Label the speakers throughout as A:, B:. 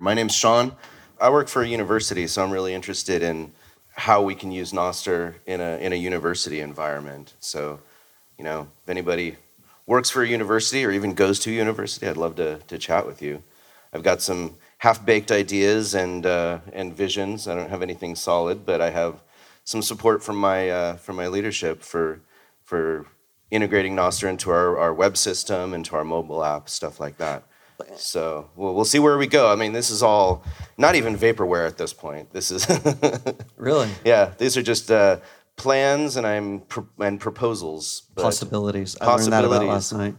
A: My name's Sean. I work for a university, so I'm really interested in how we can use Nostr in a in a university environment. So, you know, if anybody works for a university or even goes to a university, I'd love to to chat with you. I've got some half-baked ideas and uh, and visions. I don't have anything solid, but I have some support from my uh, from my leadership for for integrating Nostr into our, our web system, into our mobile app, stuff like that. So we'll, we'll see where we go. I mean, this is all not even vaporware at this point. This is
B: Really?
A: yeah. These are just uh, plans and I'm pro- and proposals. but-
B: Possibilities. I learned that about
A: Possibilities.
B: last night.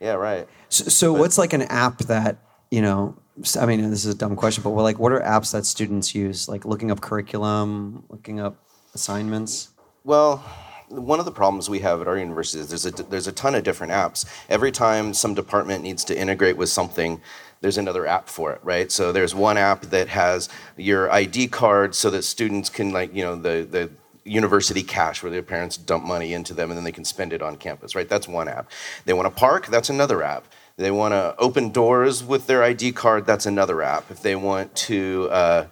A: Yeah, right.
B: So, so what's like an app that, you know, I mean, this is a dumb question, but what, like, what are apps that students use? Like looking up curriculum, looking up assignments?
A: Well, one of the problems we have at our university is there's a there's a ton of different apps. Every time some department needs to integrate with something, there's another app for it, right? So there's one app that has your ID card so that students can like, you know, the the university cash where their parents dump money into them and then they can spend it on campus, right? That's one app. They want to park, that's another app. They want to open doors with their ID card, that's another app. If they want to uh,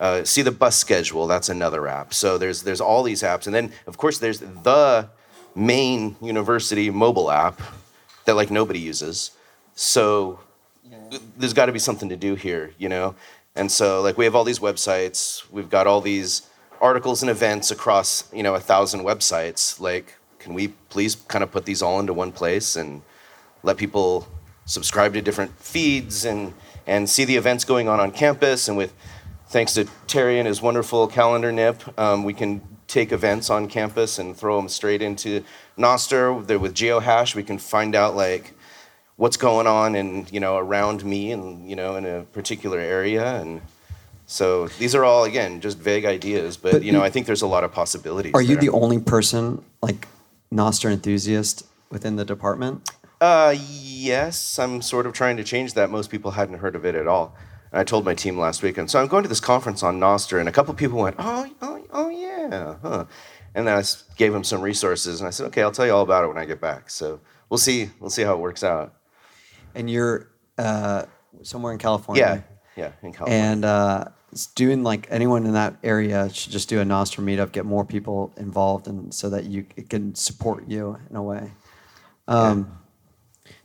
A: uh, see the bus schedule that's another app. So there's there's all these apps. And then of course there's the main university mobile app that like nobody uses. So there's got to be something to do here you know? And so like we have all these websites. We've got all these articles and events across you know a thousand websites. Like can we please kind of put these all into one place and let people subscribe to different feeds and and see the events going on on campus and with thanks to terry and his wonderful calendar NIP um, we can take events on campus and throw them straight into Nostr with geohash we can find out like what's going on and you know around me and you know in a particular area and so these are all again just vague ideas but,
B: But
A: you know i think there's a lot of possibilities
B: Are you
A: there.
B: the only person, like, Nostr enthusiast within the department?
A: Uh, yes, I'm sort of trying to change that. Most people hadn't heard of it at all. And I told my team last weekend. So I'm going to this conference on Nostr, and a couple people went, "Oh, oh, oh, yeah, huh?" And then I gave them some resources, and I said, "Okay, I'll tell you all about it when I get back." So we'll see. We'll see how it works out.
B: And you're uh, somewhere in California.
A: Yeah, yeah, in California.
B: And uh, it's doing like anyone in that area should just do a Nostr meetup, get more people involved, and so that you it can support you in a way. Um,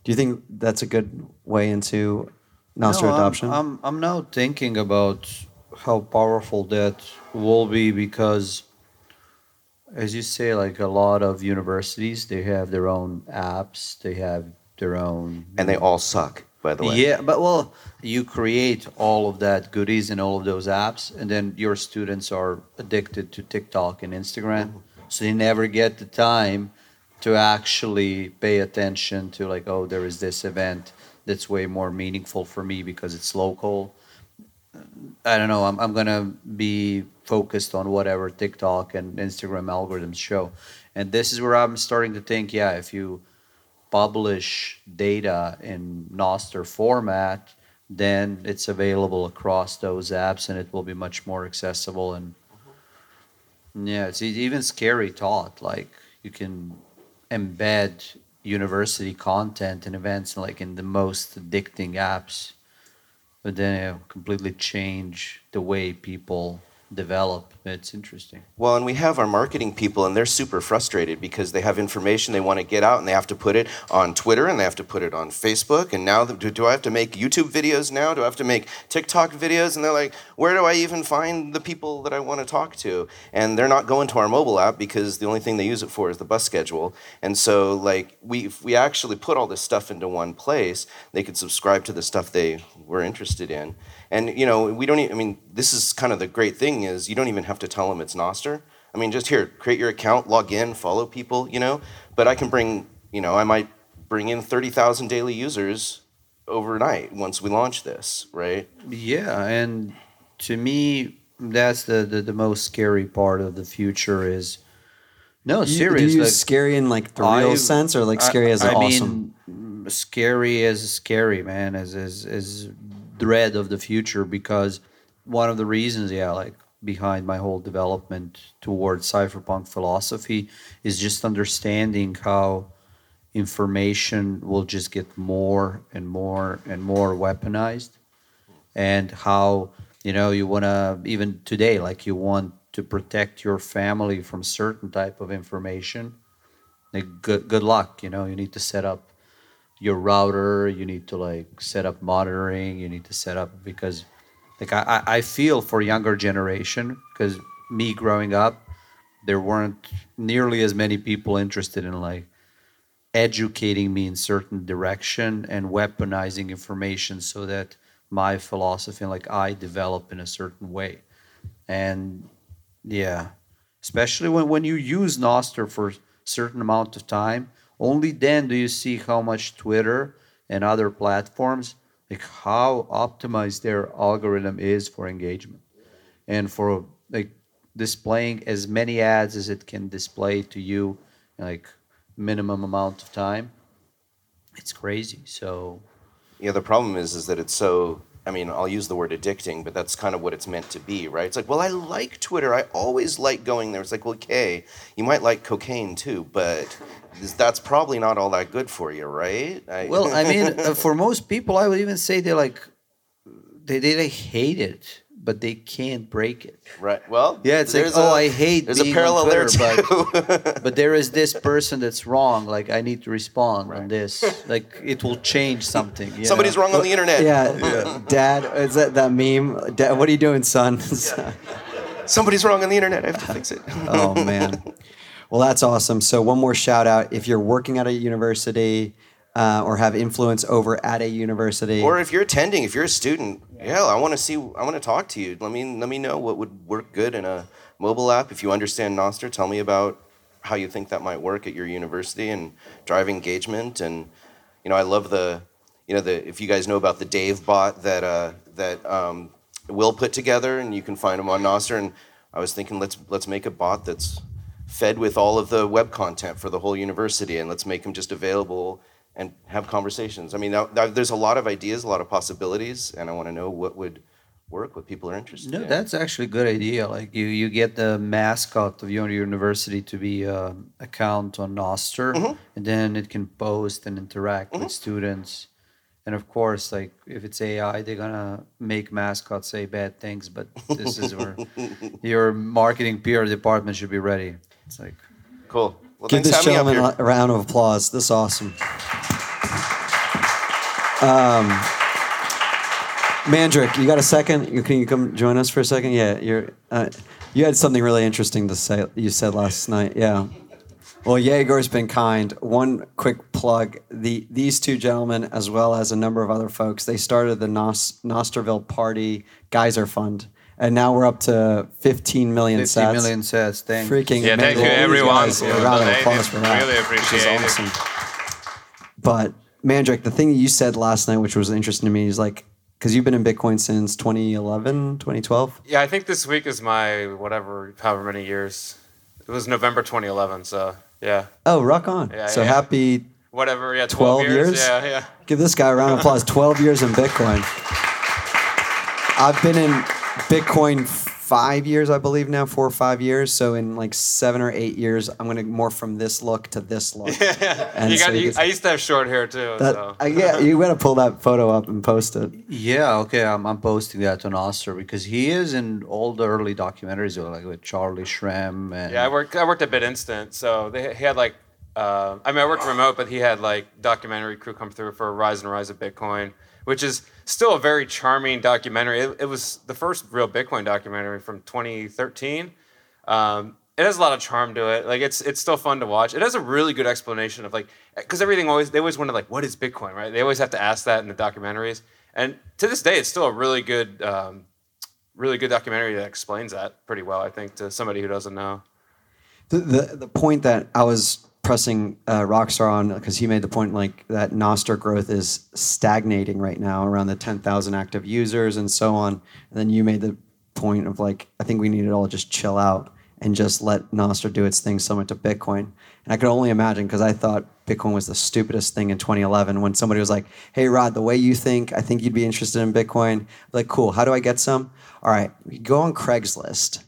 B: Do you think that's a good way into Nostr
C: No, I'm- I'm, I'm now thinking about how powerful that will be because, as you say, like a lot of universities, they have their own apps, they have their own.
A: and they all suck, by the way.
C: Yeah, but well, you create all of that goodies in all of those apps, and then your students are addicted to TikTok and Instagram, mm-hmm. so they never get the time to actually pay attention to like, oh, there is this event that's way more meaningful for me because it's local. I don't know. I'm I'm gonna be focused on whatever TikTok and Instagram algorithms show, and this is where I'm starting to think. Yeah, if you publish data in Nostr format, then it's available across those apps, and it will be much more accessible. And yeah, it's even scary thought. Like you can embed university content and events like in the most addicting apps. But then it'll completely change the way people develop. It's interesting.
A: Well, and we have our marketing people, and they're super frustrated because they have information they want to get out, and they have to put it on Twitter, and they have to put it on Facebook. And now, do, do I have to make YouTube videos now? Do I have to make TikTok videos? And they're like, where do I even find the people that I want to talk to? And they're not going to our mobile app because the only thing they use it for is the bus schedule. And so, like, we if we actually put all this stuff into one place, they could subscribe to the stuff they were interested in. And you know, we don't. Even, I mean, this is kind of the great thing is you don't even have to tell them it's Nostr. I mean, just here, create your account, log in, follow people. You know, but I can bring. You know, I might bring in thirty thousand daily users overnight once we launch this, right?
C: Yeah, and to me, that's the, the, the most scary part of the future is no
B: You-
C: serious.
B: Do you
C: like,
B: scary in like the real
C: I've-
B: sense, or like scary
C: I-
B: as
C: I
B: awesome?
C: mean, scary as scary, man, as as as dread of the future because one of the reasons, yeah, like behind my whole development towards cypherpunk philosophy is just understanding how information will just get more and more and more weaponized and how you know you want to even today like you want to protect your family from certain type of information like good good luck you know you need to set up your router you need to like set up monitoring you need to set up because like i i feel for younger generation because me growing up there weren't nearly as many people interested in like educating me in certain direction and weaponizing information so that my philosophy and like I develop in a certain way. And yeah, especially when, when you use Nostr for a certain amount of time, only then do you see how much Twitter and other platforms like how optimized their algorithm is for engagement and for like displaying as many ads as it can display to you like minimum amount of time. It's crazy. So
A: Yeah, the problem is is that it's so I mean, I'll use the word addicting, but that's kind of what it's meant to be, right? It's like, well, I like Twitter. I always like going there. It's like, well, okay, you might like cocaine too, but that's probably not all that good for you, right? I,
C: well i mean uh, for most people i would even say they like they, they, they hate it but they can't break it
A: right. Well,
C: yeah it's like
A: there's
C: oh
A: a-
C: I hate
A: There's a parallel
C: on
A: there
C: Twitter,
A: too.
C: but but there is this person that's wrong like i need to respond on this like it will change something you
A: Somebody's
C: know?
A: wrong on the internet.
B: Yeah, Dad, is that that meme? Dad, what are you doing, son?
A: Somebody's wrong on the internet. I have to fix it.
B: oh man. Well, that's awesome. So one more shout out: if you're working at a university uh, or have influence over at a university,
A: Or if you're attending, if you're a student, yeah, I want to see. I want to talk to you. Let me let me know what would work good in a mobile app. If you understand Nostr tell me about how you think that might work at your university and drive engagement. And you know, I love the, you know, the if you guys know about the Dave bot that uh, that um, Will put together, and you can find him on Nostr And I was thinking, let's let's make a bot that's fed with all of the web content for the whole university, and let's make them just available and have conversations. I mean, now, now there's a lot of ideas, a lot of possibilities, and I want to know what would work, what people are interested
C: No,
A: in.
C: that's actually a good idea. Like you, you get the mascot of your university to be an account on Nostr,
A: Mm-hmm.
C: and then it can post and interact with students. And of course, like if it's AI, they're gonna make mascots say bad things. But this is where your marketing PR department should be ready. It's like
A: cool. Well,
B: give this
A: for having me
B: gentleman a round of applause. This is awesome. Um, Mandrik, you got a second? Can you come join us for a second? Yeah, you're. Uh, you had something really interesting to say. You said last night. Yeah. Well, Yegor's been kind. One quick plug: the these two gentlemen, as well as a number of other folks, they started the Nos- Nostrville Party Geyser Fund, and now we're up to 15 million
C: 50
B: sats.
C: million sets. Thanks.
B: Freaking
D: Yeah, thank
B: amazing.
D: you everyone
B: guys,
D: for
B: a round of applause for that,
D: Really appreciate it.
B: awesome. But Mandrik, the thing that you said last night, which was interesting to me, is like because you've been in Bitcoin since 2011, 2012.
D: Yeah, I think this week is my whatever, however many years. It was November 2011, so yeah,
B: Oh, rock on!
D: Yeah,
B: so
D: yeah.
B: happy.
D: whatever. Yeah,
B: 12
D: 12,
B: years?
D: Yeah, yeah.
B: Give this guy a round of applause. 12 years in Bitcoin. I've been in Bitcoin five years, I believe now, four or five years. So in like seven or eight years, I'm going to morph from this look to this look. And
D: you
B: so
D: got.
B: you
D: You, I used to have short hair too.
B: That,
D: so.
B: I, yeah, you got to pull that photo up and post it.
C: Yeah, okay, I'm, I'm posting that on Oscar because he is in all the early documentaries, like with Charlie Shrem and
D: Yeah, I worked. I worked at BitInstant, so they he had like. Uh, I mean, I worked remote, but he had like documentary crew come through for Rise and Rise of Bitcoin, which is still a very charming documentary. It, it was the first real Bitcoin documentary from 2013. Um, it has a lot of charm to it. Like it's it's still fun to watch. It has a really good explanation of like because everything always they always wonder like what is Bitcoin, right? They always have to ask that in the documentaries, and to this day, it's still a really good. Um, Really good documentary that explains that pretty well, I think, to somebody who doesn't know.
B: The, the, the point that I was pressing uh, Rockstar on, because he made the point like that Nostr growth is stagnating right now around the 10,000 active users and so on. And then you made the point of like, I think we need to all just chill out and just let Nostr do its thing similar to Bitcoin. And I could only imagine because I thought Bitcoin was the stupidest thing in 2011 when somebody was like, hey, Rod, the way you think, I think you'd be interested in Bitcoin. Like, cool, how do I get some? All right, go on Craigslist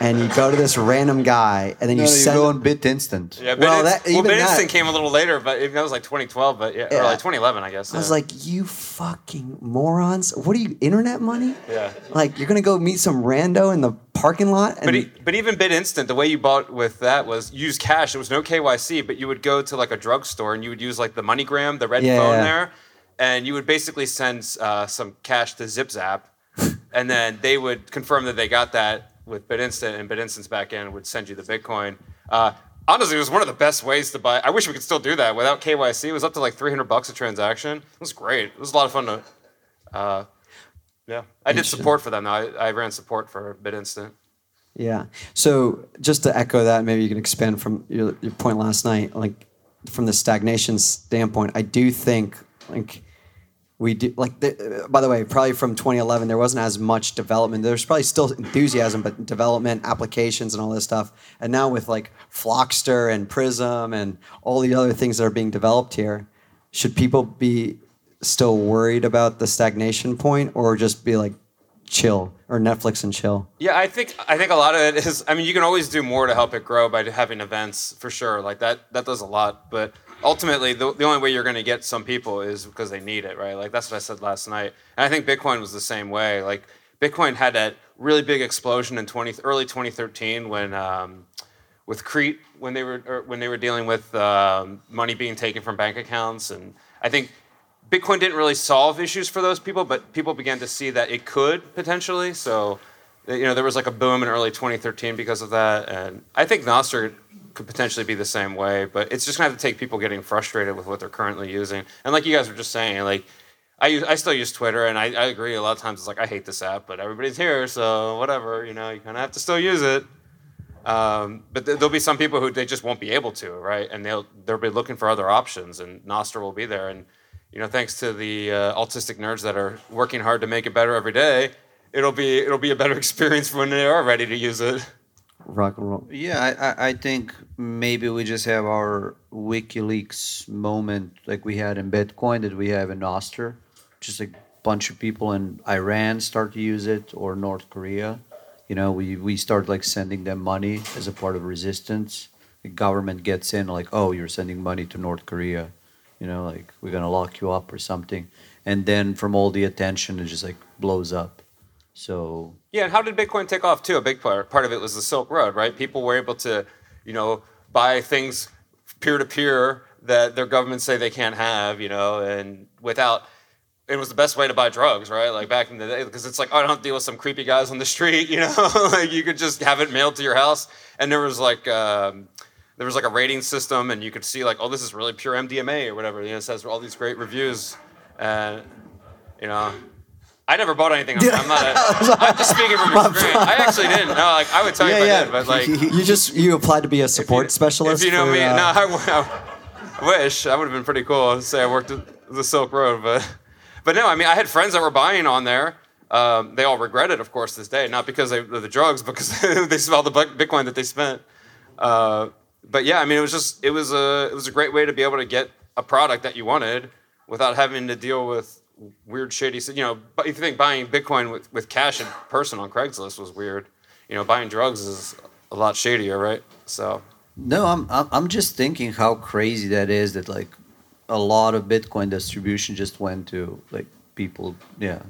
B: and you go to this random guy, and then
C: No,
B: you
C: you
B: send
C: go on BitInstant.
D: Yeah,
B: Well,
D: well,
B: that-
D: well,
B: even
D: Ben
B: that-
D: Instant came a little later, but it, that was like 2012, but yeah,
B: Yeah.
D: or like 2011, I guess.
B: I was like, you fucking morons! What are you, internet money?
D: Yeah.
B: Like you're gonna go meet some rando in the parking lot, and
D: But, e- but even BitInstant, the way you bought with that was use cash. It was no KYC, but you would go to like a drugstore and you would use like the MoneyGram, the red
B: Yeah,
D: phone
B: yeah.
D: there, and you would basically send uh, some cash to ZipZap, and then they would confirm that they got that with BitInstant, and BitInstant's back end would send you the Bitcoin. Uh, honestly, it was one of the best ways to buy. I wish we could still do that without KYC. It was up to like 300 bucks a transaction. It was great. It was a lot of fun to. Uh, yeah, I did support for them. Though. I, I ran support for BitInstant.
B: Yeah. So just to echo that, maybe you can expand from your, your point last night, like from the stagnation standpoint, I do think like we do like the, uh, by the way, probably from 2011 there wasn't as much development. There's probably still enthusiasm, but development, applications, and all this stuff. And now with like Flockstr and Prism and all the other things that are being developed here, should people be still worried about the stagnation point, or just be like chill or Netflix and chill?
D: Yeah, I think I think a lot of it is. I mean, you can always do more to help it grow by having events for sure. Like that that does a lot. But ultimately, the, the only way you're going to get some people is because they need it, right? Like that's what I said last night. And I think Bitcoin was the same way. Like Bitcoin had that really big explosion in 20 early 2013 when. Um, with Crete, when they were when they were dealing with um, money being taken from bank accounts, and I think Bitcoin didn't really solve issues for those people, but people began to see that it could potentially. So, you know, there was like a boom in early 2013 because of that, and I think Nostr could potentially be the same way. But it's just gonna have to take people getting frustrated with what they're currently using, and like you guys were just saying, like. I, use, I still use Twitter, and I, I agree. A lot of times it's like I hate this app, but everybody's here, so whatever. You know, you kind of have to still use it. Um, but th- there'll be some people who they just won't be able to, right? And they'll they'll be looking for other options, and Nostr will be there. And you know, thanks to the uh, autistic nerds that are working hard to make it better every day, it'll be it'll be a better experience when they are ready to use it.
B: Rock and roll.
C: Yeah, I, I, think maybe we just have our WikiLeaks moment like we had in Bitcoin that we have in Nostr. Just a bunch of people in Iran start to use it or North Korea. You know, we, we start like sending them money as a part of resistance. The government gets in like, oh, you're sending money to North Korea. You know, like we're gonna lock you up or something. And then from all the attention, it just like blows up. So
D: Yeah, and how did Bitcoin take off too? A big part part of it was the Silk Road, right? People were able to, you know, buy things peer to peer that their governments say they can't have, you know, and without it was the best way to buy drugs, right? Like back in the day, because it's like, oh, I don't deal with some creepy guys on the street, you know. like you could just have it mailed to your house, and there was like, um, there was like a rating system, and you could see like, oh, this is really pure MDMA or whatever. You know, it says all these great reviews, and you know, I never bought anything. I'm, I'm not. A, I'm just speaking from experience. I actually didn't. No, like I would tell you
B: Yeah,
D: if I
B: yeah.
D: did, but like.
B: You just you applied to be a support
D: If you-
B: specialist.
D: If you know
B: for,
D: me,
B: uh,
D: no, I, I wish that would have been pretty cool to say I worked at the Silk Road, but but no, I mean I had friends that were buying on there. Um, they all regret it, of course, this day, not because they, of the drugs, because they smelled the Bitcoin that they spent. Uh, but yeah, I mean it was just it was a it was a great way to be able to get a product that you wanted without having to deal with weird shady. You know, but if you think buying Bitcoin with, with cash in person on Craigslist was weird, you know, buying drugs is a lot shadier, right? So.
C: No, I'm I'm I'm just thinking how crazy that is that like a lot of Bitcoin distribution just went to like people, yeah.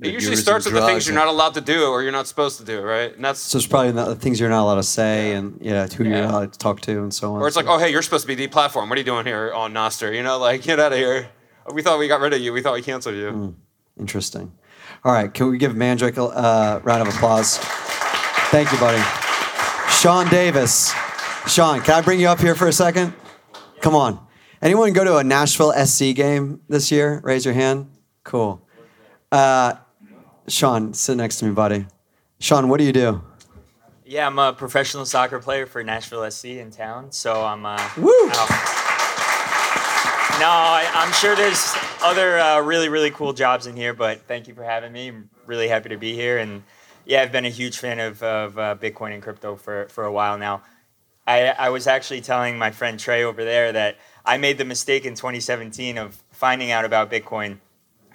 D: It usually starts with the things you're not allowed to do or you're not supposed to do, right? And that's
B: So it's probably not the things you're not allowed to say, and yeah, who you're
D: Yeah.
B: allowed to talk to, and so on.
D: or it's like, oh hey, you're supposed to be the platform. What are you doing here on Nostr? You know, like get out of here. We thought we got rid of you. We thought we canceled you.
B: Interesting. All right, can we give Mandrik a uh, round of applause? Thank you, buddy. Sean Davis. Sean, can I bring you up here for a second? Come on. Anyone go to a Nashville SC game this year? Raise your hand. Cool. Uh, Sean, sit next to me, buddy. Sean, what do you do?
E: Yeah, I'm a professional soccer player for Nashville SC in town, so I'm. Uh,
B: Woo!
E: out. No, I, I'm sure there's other uh, really, really cool jobs in here, but thank you for having me. I'm really happy to be here, and yeah, I've been a huge fan of, of uh, Bitcoin and crypto for, for a while now. I, I was actually telling my friend Trey over there that I made the mistake in 2017 of finding out about Bitcoin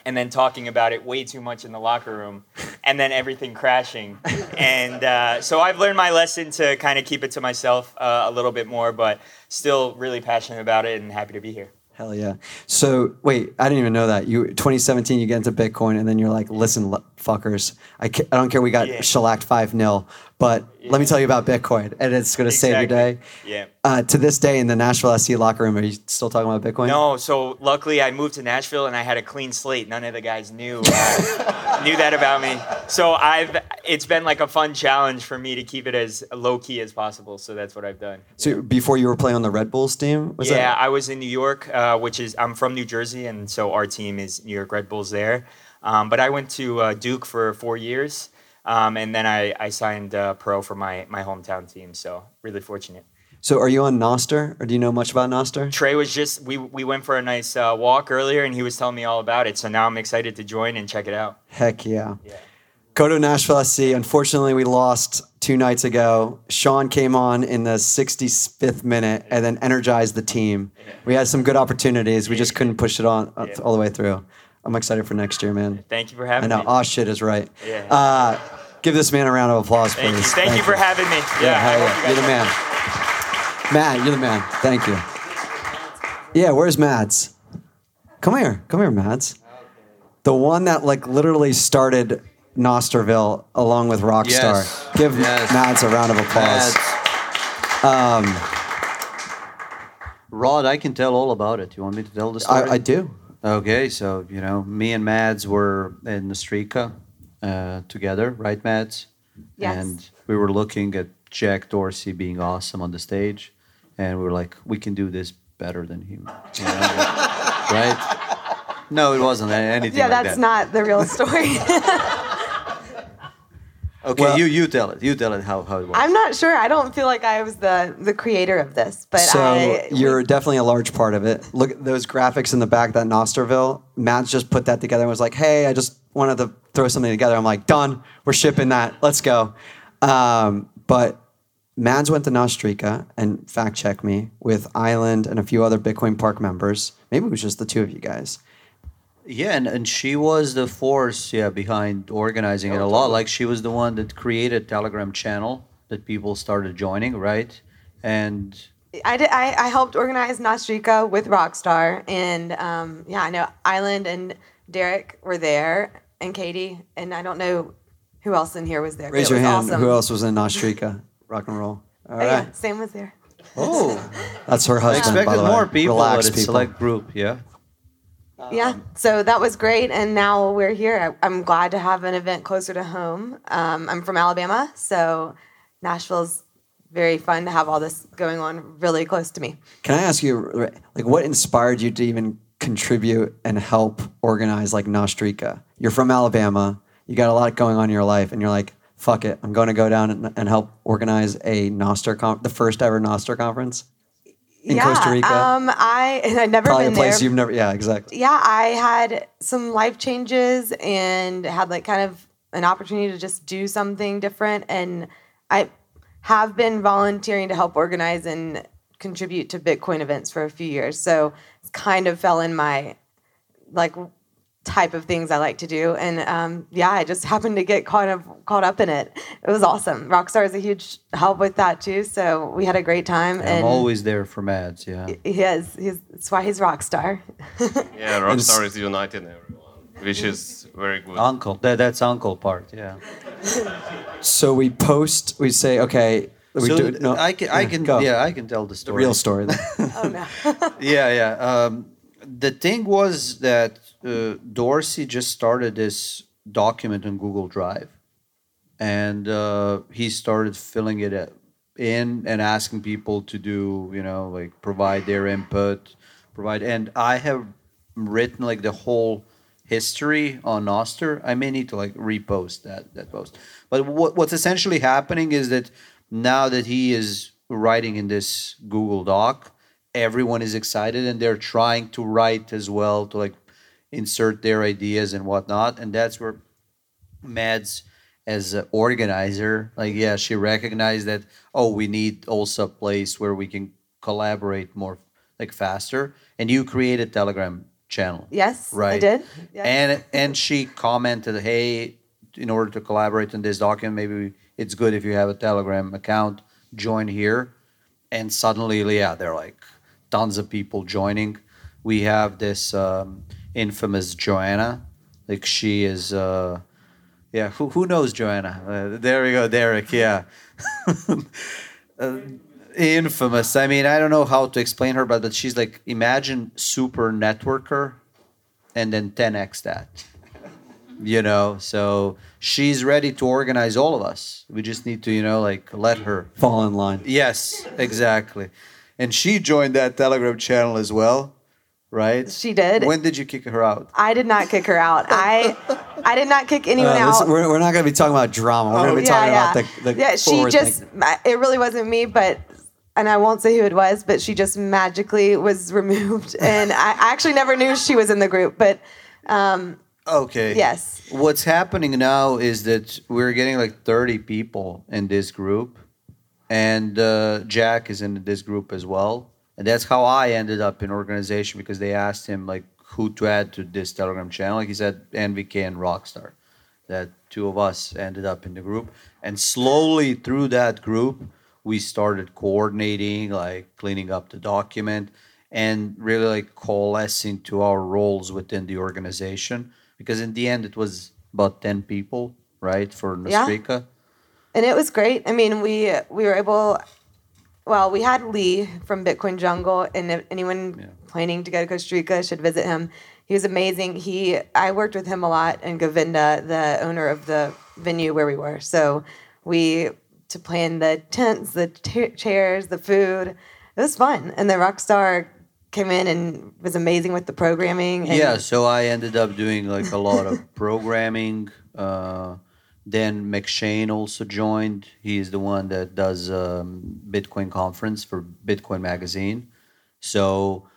E: and then talking about it way too much in the locker room and then everything crashing. and uh, so I've learned my lesson to kind of keep it to myself uh, a little bit more, but still really passionate about it and happy to be here.
B: Hell yeah. So wait, I didn't even know that. You 2017, you get into Bitcoin, and then you're like, listen, fuckers, I, I don't care. We got
E: Yeah.
B: shellacked five 0 but let me tell you about Bitcoin, and it's going to save your day.
E: Yeah.
B: Uh, to this day, in the Nashville SC locker room, are you still talking about Bitcoin?
E: No, so luckily I moved to Nashville and I had a clean slate. None of the guys knew uh, knew that about me. So I've it's been like a fun challenge for me to keep it as low key as possible. So that's what I've done.
B: So before you were playing on the Red Bulls team, was
E: yeah,
B: that?
E: I was in New York, uh, which is I'm from New Jersey, and so our team is New York Red Bulls there. Um, but I went to uh, Duke for four years, um, and then I, I signed uh, pro for my my hometown team. So really fortunate.
B: So are you on Nostr, or do you know much about Nostr?
E: Trey was just we we went for a nice uh, walk earlier, and he was telling me all about it. So now I'm excited to join and check it out.
B: Heck yeah.
E: Yeah.
B: Go to Nashville SC. Unfortunately, we lost two nights ago. Sean came on in the 65th minute and then energized the team. We had some good opportunities. We just couldn't push it on uh, all the way through. I'm excited for next year, man.
E: Thank you for having I
B: know.
E: me.
B: Oh, shit is right.
E: Yeah.
B: Uh, give this man a round of applause, please.
E: Thank you. Thank, you for having me. Yeah,
B: Yeah,
E: I
B: yeah.
E: you
B: You're the man. Matt, you're the man. Thank you. Yeah, where's Mads? Come here. Come here, Mads. The one that like literally started Nostrville along with Rockstar.
C: Yes.
B: Give
C: Yes.
B: Mads a round of applause.
C: Mads. Um, Rod, I can tell all about it. You want me to tell the story?
B: I, I do.
C: Okay, so you know, me and Mads were in the Strika uh, together, right, Matt?
F: Yes.
C: And we were looking at Jack Dorsey being awesome on the stage, and we were like, we can do this better than him, you know? right? No, it wasn't anything.
F: Yeah,
C: like
F: that's
C: that.
F: not the real story.
C: Okay,
B: Well-
C: you you tell it. You tell it how how it was.
F: I'm not sure. I don't feel like I was the the creator of this, but
B: so
F: I
B: you're
F: we-
B: definitely a large part of it. Look at those graphics in the back, that Nostrville. Mads just put that together and was like, hey, I just wanted to throw something together. I'm like, done. We're shipping that. Let's go. Um, but Mads went to Nostrica and fact check me with Island and a few other Bitcoin Park members. Maybe it was just the two of you guys.
C: Yeah, and, and she was the force, yeah, behind organizing it a lot. Like she was the one that created Telegram channel that people started joining, right? And
F: I did. I, I helped organize Nostrica with Rockstar, and um, yeah, I know Island and Derek were there, and Katie, and I don't know who else in here was there.
B: Raise your
F: was
B: hand.
F: Awesome.
B: Who else was in Nostrica? Rock and roll. All
F: Oh,
B: right.
F: yeah, Sam was there.
C: oh,
B: That's her
C: I
B: husband. by
C: expected
B: the way.
C: more people,
B: Relax,
C: but it's
B: people.
C: select group, yeah.
F: yeah, so that was great, and now we're here. I, I'm glad to have an event closer to home. Um, I'm from Alabama, so Nashville's very fun to have all this going on really close to me.
B: Can I ask you, like, what inspired you to even contribute and help organize like Nostrica? You're from Alabama. You got a lot going on in your life, and you're like, "Fuck it, I'm going to go down and, and help organize a Nostr con- the first ever Nostr conference in
F: yeah,
B: Costa Rica.
F: Um, I and I'd never
B: Probably a place
F: there.
B: you've never. Yeah, exactly.
F: yeah, I had some life changes and had like kind of an opportunity to just do something different. And I have been volunteering to help organize and contribute to Bitcoin events for a few years. So kind of fell in my like type of things I like to do. And um, yeah, I just happened to get caught up caught up in it. It was awesome. Rockstar is a huge help with that too. So we had a great time.
C: I'm always there for Mads, yeah.
F: he is. He's, that's why he's Rockstar.
G: Yeah, Rockstar is uniting everyone, which is very good.
C: Uncle, that, that's uncle part, yeah.
B: So we post. We say, okay. We
C: so
B: do, no,
C: I can, I
B: yeah,
C: can,
B: go.
C: yeah, I can tell the story.
B: The
C: story.
B: real story. then.
F: oh no.
C: yeah, yeah. Um, the thing was that uh, Dorsey just started this document on Google Drive, and uh, he started filling it uh, in and asking people to do, you know, like provide their input, provide. And I have written like the whole history on Nostr. I may need to like repost that that post. But what what's essentially happening is that now that he is writing in this Google Doc, everyone is excited and they're trying to write as well to like insert their ideas and whatnot. And that's where Mads as an organizer, like yeah, she recognized that oh, we need also a place where we can collaborate more like faster. And you created a Telegram channel.
F: Yes,
C: right.
F: I did. Yes.
C: And and she commented, "Hey, in order to collaborate in this document, maybe it's good if you have a Telegram account. Join here, and suddenly, yeah, there are like tons of people joining. We have this um, infamous Joanna, like she is. Uh, yeah, who, who knows Joanna? Uh, there we go, Derek. Yeah. Uh, infamous. I mean, I don't know how to explain her, but, but she's like, imagine super networker and then 10x that. You know, so she's ready to organize all of us. We just need to, you know, like let her.
B: Fall in line.
C: Yes, exactly. And she joined that Telegram channel as well, right?
F: She did.
C: When did you kick her out?
F: I did not kick her out. I I did not kick anyone
B: Uh,
F: out.
B: listen, we're, we're not going to be talking about drama. We're going to be talking about the, the
F: yeah, she just
B: thing.
F: it really wasn't me, but and I won't say who it was, but she just magically was removed, and I I actually never knew she was in the group, but um,
C: Okay.
F: yes,
C: What's happening now is that we're getting like 30 people in this group, and uh, Jack is in this group as well. And that's how I ended up in organization because they asked him like who to add to this Telegram channel. Like he said, NVK and Rockstar. That two of us ended up in the group, and slowly through that group, we started coordinating, like cleaning up the document, and really like coalescing to our roles within the organization. Because in the end, it was about ten people, right, for
F: Yeah.
C: Nostrica.
F: and it was great. I mean, we we were able. Well, we had Lee from Bitcoin Jungle, and if anyone planning to go to Costa Rica should visit him. He was amazing. He I worked with him a lot, and Govinda, the owner of the venue where we were. So we to plan the tents, the t- chairs, the food. It was fun, and the Rockstar came in and was amazing with the programming.
C: Yeah, so I ended up doing like a lot of programming. Uh, then McShane also joined. He's the one that does um, Bitcoin conference for Bitcoin Magazine. So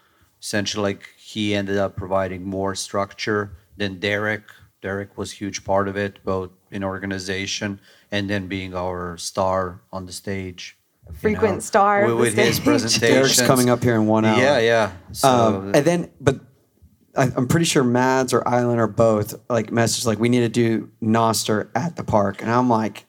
C: essentially, like he ended up providing more structure. than Derek, Derek was huge part of it, both in organization and then being our star on the stage. You
F: Frequent star
C: with, with his presentation.
B: Derek's coming up here in one hour.
C: Yeah, yeah. So
B: Um, and then, but I, I'm pretty sure Mads or Island or both like messaged like we need to do Nostr at the park, and I'm like,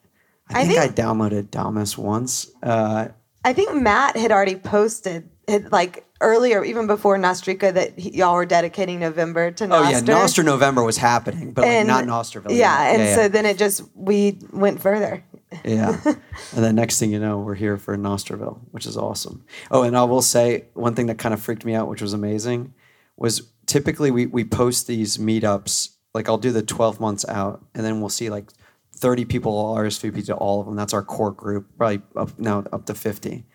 B: I
F: I
B: think I, downloaded Damus once. Uh,
F: I think Matt had already posted had, like earlier, even before Nostrica, that he, y'all were dedicating November to
B: oh yeah, Nostr November was happening, but like
F: And-
B: not Nostrville.
F: Yeah, and
B: yeah,
F: so then it just we went further.
B: Yeah. and then next thing you know, we're here for Nostrville, which is awesome. Oh, and I will say one thing that kind of freaked me out, which was amazing, was typically we we post these meetups. Like I'll do the 12 months out, and then we'll see like 30 people RSVP to all of them. That's our core group, probably up now up to 50.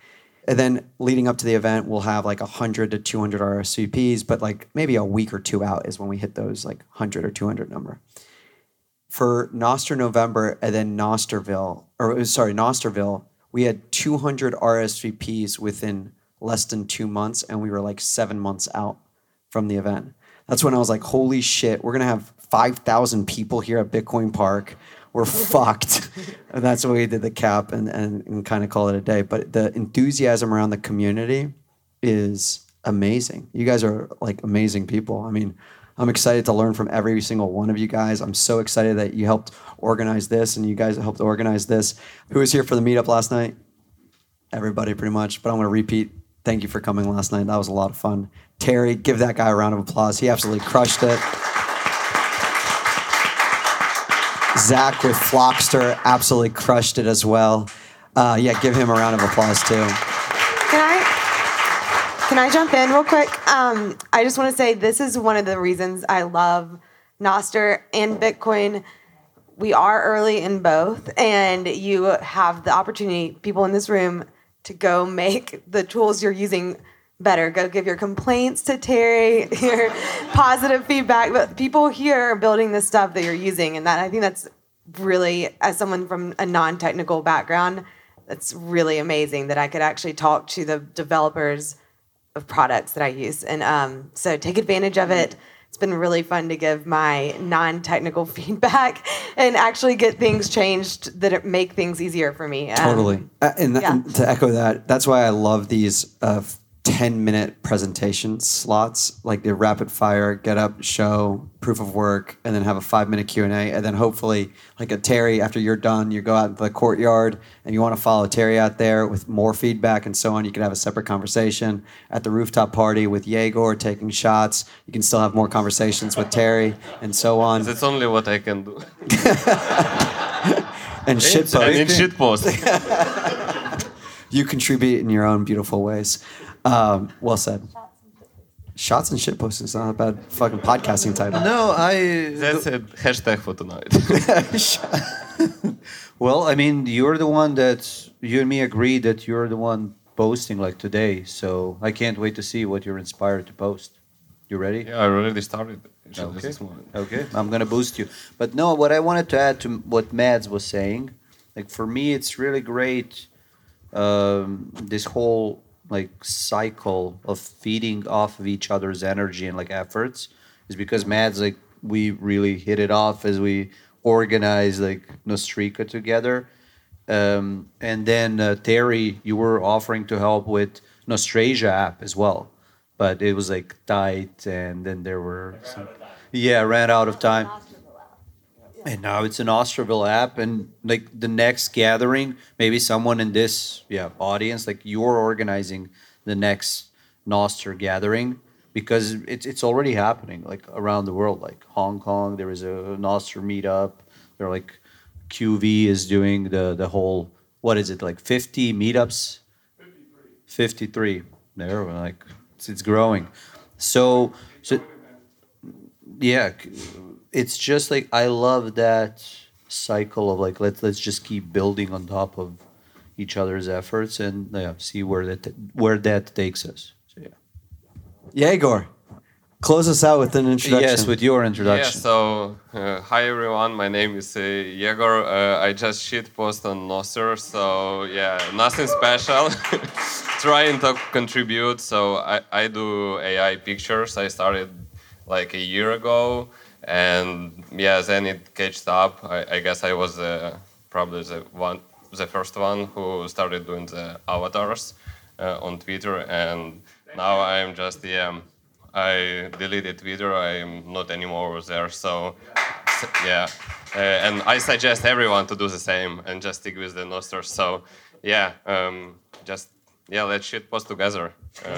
B: And then leading up to the event, we'll have like 100 to 200 RSVPs, but like maybe a week or two out is when we hit those like 100 or 200 number for Nostr November and then Nostrville, or uh, sorry, Nostrville, we had 200 RSVPs within less than two months, and we were like seven months out from the event. That's when I was like, holy shit, we're gonna have 5,000 people here at Bitcoin Park. We're fucked. And that's when we did the cap and, and, and kind of call it a day. But the enthusiasm around the community is amazing. You guys are like amazing people. I mean, I'm excited to learn from every single one of you guys. I'm so excited that you helped organize this and you guys helped organize this. Who was here for the meetup last night? Everybody, pretty much. But I'm going to repeat. Thank you for coming last night. That was a lot of fun. Terry, give that guy a round of applause. He absolutely crushed it. Zach with Flockstr absolutely crushed it as well. Uh, yeah, give him a round of applause too.
F: Can I can I jump in real quick? Um, I just want to say this is one of the reasons I love Nostr and Bitcoin. We are early in both, and you have the opportunity, people in this room, to go make the tools you're using better. Go give your complaints to Terry, your positive feedback. But people here are building the stuff that you're using, and that I think that's really, as someone from a non-technical background, that's really amazing that I could actually talk to the developers of products that I use. And um, so take advantage of it. It's been really fun to give my non-technical feedback and actually get things changed that make things easier for me. Um,
B: Totally. Uh, and, th-
F: yeah.
B: and to echo that, that's why I love these uh, f- 10 minute presentation slots like the rapid fire get up show proof of work and then have a five minute q&a and then hopefully like a terry after you're done you go out into the courtyard and you want to follow terry out there with more feedback and so on you can have a separate conversation at the rooftop party with Yegor taking shots. You can still have more conversations with terry and so on.
G: That's only what I can do.
B: and shit
G: And shit post.
B: you contribute in your own beautiful ways um, well said shots and shit posts is not a bad fucking podcasting title
C: No, I.
G: That's a hashtag for tonight.
C: Well, I mean, you're the one that you and me agree that you're the one posting like today. So I can't wait to see what you're inspired to post. You ready?
G: yeah, I already started.
C: Okay.
G: this.
C: Okay, I'm gonna boost you. But no, what I wanted to add to what Mads was saying, like for me, it's really great. Um, this whole like cycle of feeding off of each other's energy and like efforts is because Mads like we really hit it off as we organized like Nostrica together. Um, and then uh, Terry, you were offering to help with Nostrasia app as well, but it was like tight, and then there were some, yeah, ran out of time. And now it's an Osterville app, and like the next gathering, maybe someone in this yeah audience, like you're organizing the next Nostr gathering because it's it's already happening like around the world, like Hong Kong. There is a Nostr meetup. They're like QV is doing the the whole what is it like fifty meetups? Fifty three. There, we're like it's, it's growing. So so yeah it's just like i love that cycle of like let's let's just keep building on top of each other's efforts and yeah see where that where that takes us so yeah
B: Yegor, close us out with an introduction.
C: yes with your introduction.
G: Yeah, so uh, hi everyone, my name is uh, Yegor. Uh, I just shit post on Nostr, so yeah, nothing special. Trying to contribute, so I, I do AI pictures. I started like a year ago, and yeah, then it catched up. I, I guess I was uh, probably the one, the first one who started doing the avatars uh, on Twitter, and now I'm just yeah. I deleted Twitter. I'm not anymore there. So, yeah. Uh, and I suggest everyone to do the same and just stick with the Nostr. So, yeah. Um, just yeah. Let's shit post together. Uh,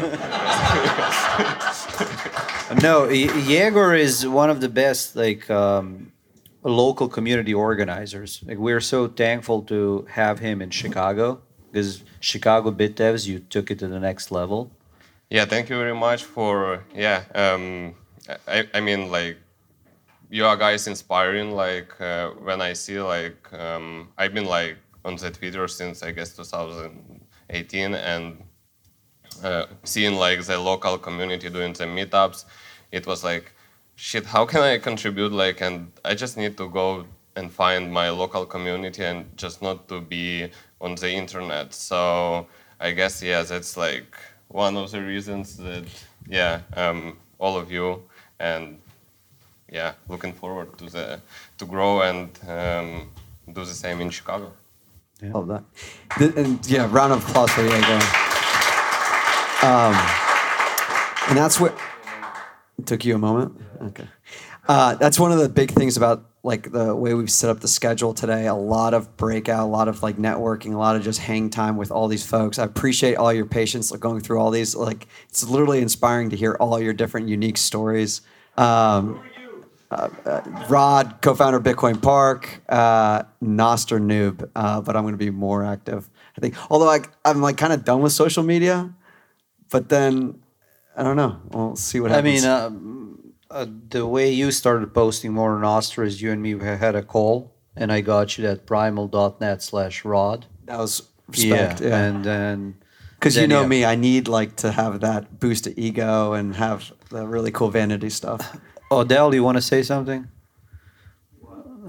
C: no Y- Yegor is one of the best like um, local community organizers like we're so thankful to have him in chicago because chicago bit devs you took it to the next level
G: yeah. Thank you very much for yeah. Um, I I mean like you are guys inspiring. Like uh, when I see like um, I've been like on the Twitter since I guess 2018 and uh, seeing like the local community doing the meetups, it was like, shit, how can I contribute? Like, and I just need to go and find my local community and just not to be on the internet. So I guess yeah, that's like one of the reasons that yeah, um, all of you and yeah, looking forward to the to grow and um, do the same in Chicago.
B: Love that. Th- and yeah, round of applause for Diego. Um, and that's what took you a moment. Okay, uh, that's one of the big things about like the way we've set up the schedule today. A lot of breakout, a lot of like networking, a lot of just hang time with all these folks. I appreciate all your patience like, going through all these. Like it's literally inspiring to hear all your different unique stories. Um, Rod, co-founder of Bitcoin Park, uh, Nostr noob, uh, but I'm going to be more active. I think, although I, I'm like kind of done with social media, but then I don't know. We'll see what happens.
C: I mean, um, uh, the way you started posting more on Ostra is you and me had a call, and I got you that primal.net slash rod.
B: that was respect. Yeah,
C: and then
B: because you know
C: yeah.
B: me, I need like to have that boost of ego and have the really cool vanity stuff.
C: Odell, you want to say something?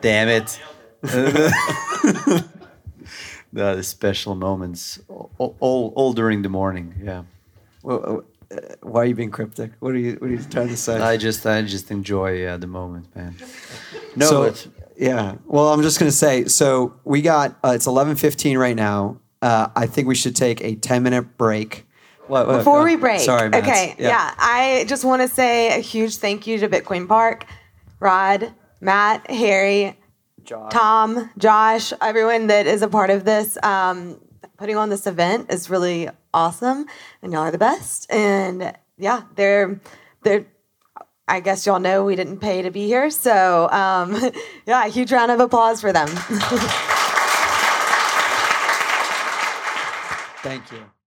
C: Damn it. no, the special moments, all, all, all during the morning. Yeah,
B: Well, uh, Why are you being cryptic? What are you What are you trying to say?
C: I just, I just enjoy uh, the moment, man. No,
B: so,
C: but
B: yeah. Well, I'm just gonna say. So we got. Uh, it's 11:15 right now. uh, I think we should take a 10 minute break. What, what,
F: Before we break,
B: Sorry, Mads.
F: okay, yeah. I just want to say a huge thank you to Bitcoin Park, Rod, Matt, Harry,
B: Josh.
F: Tom, Josh, everyone that is a part of this. Um, putting on this event is really awesome, and y'all are the best. And yeah, they're they're. I guess y'all know we didn't pay to be here, so um, yeah, a huge round of applause for them.
B: Thank you.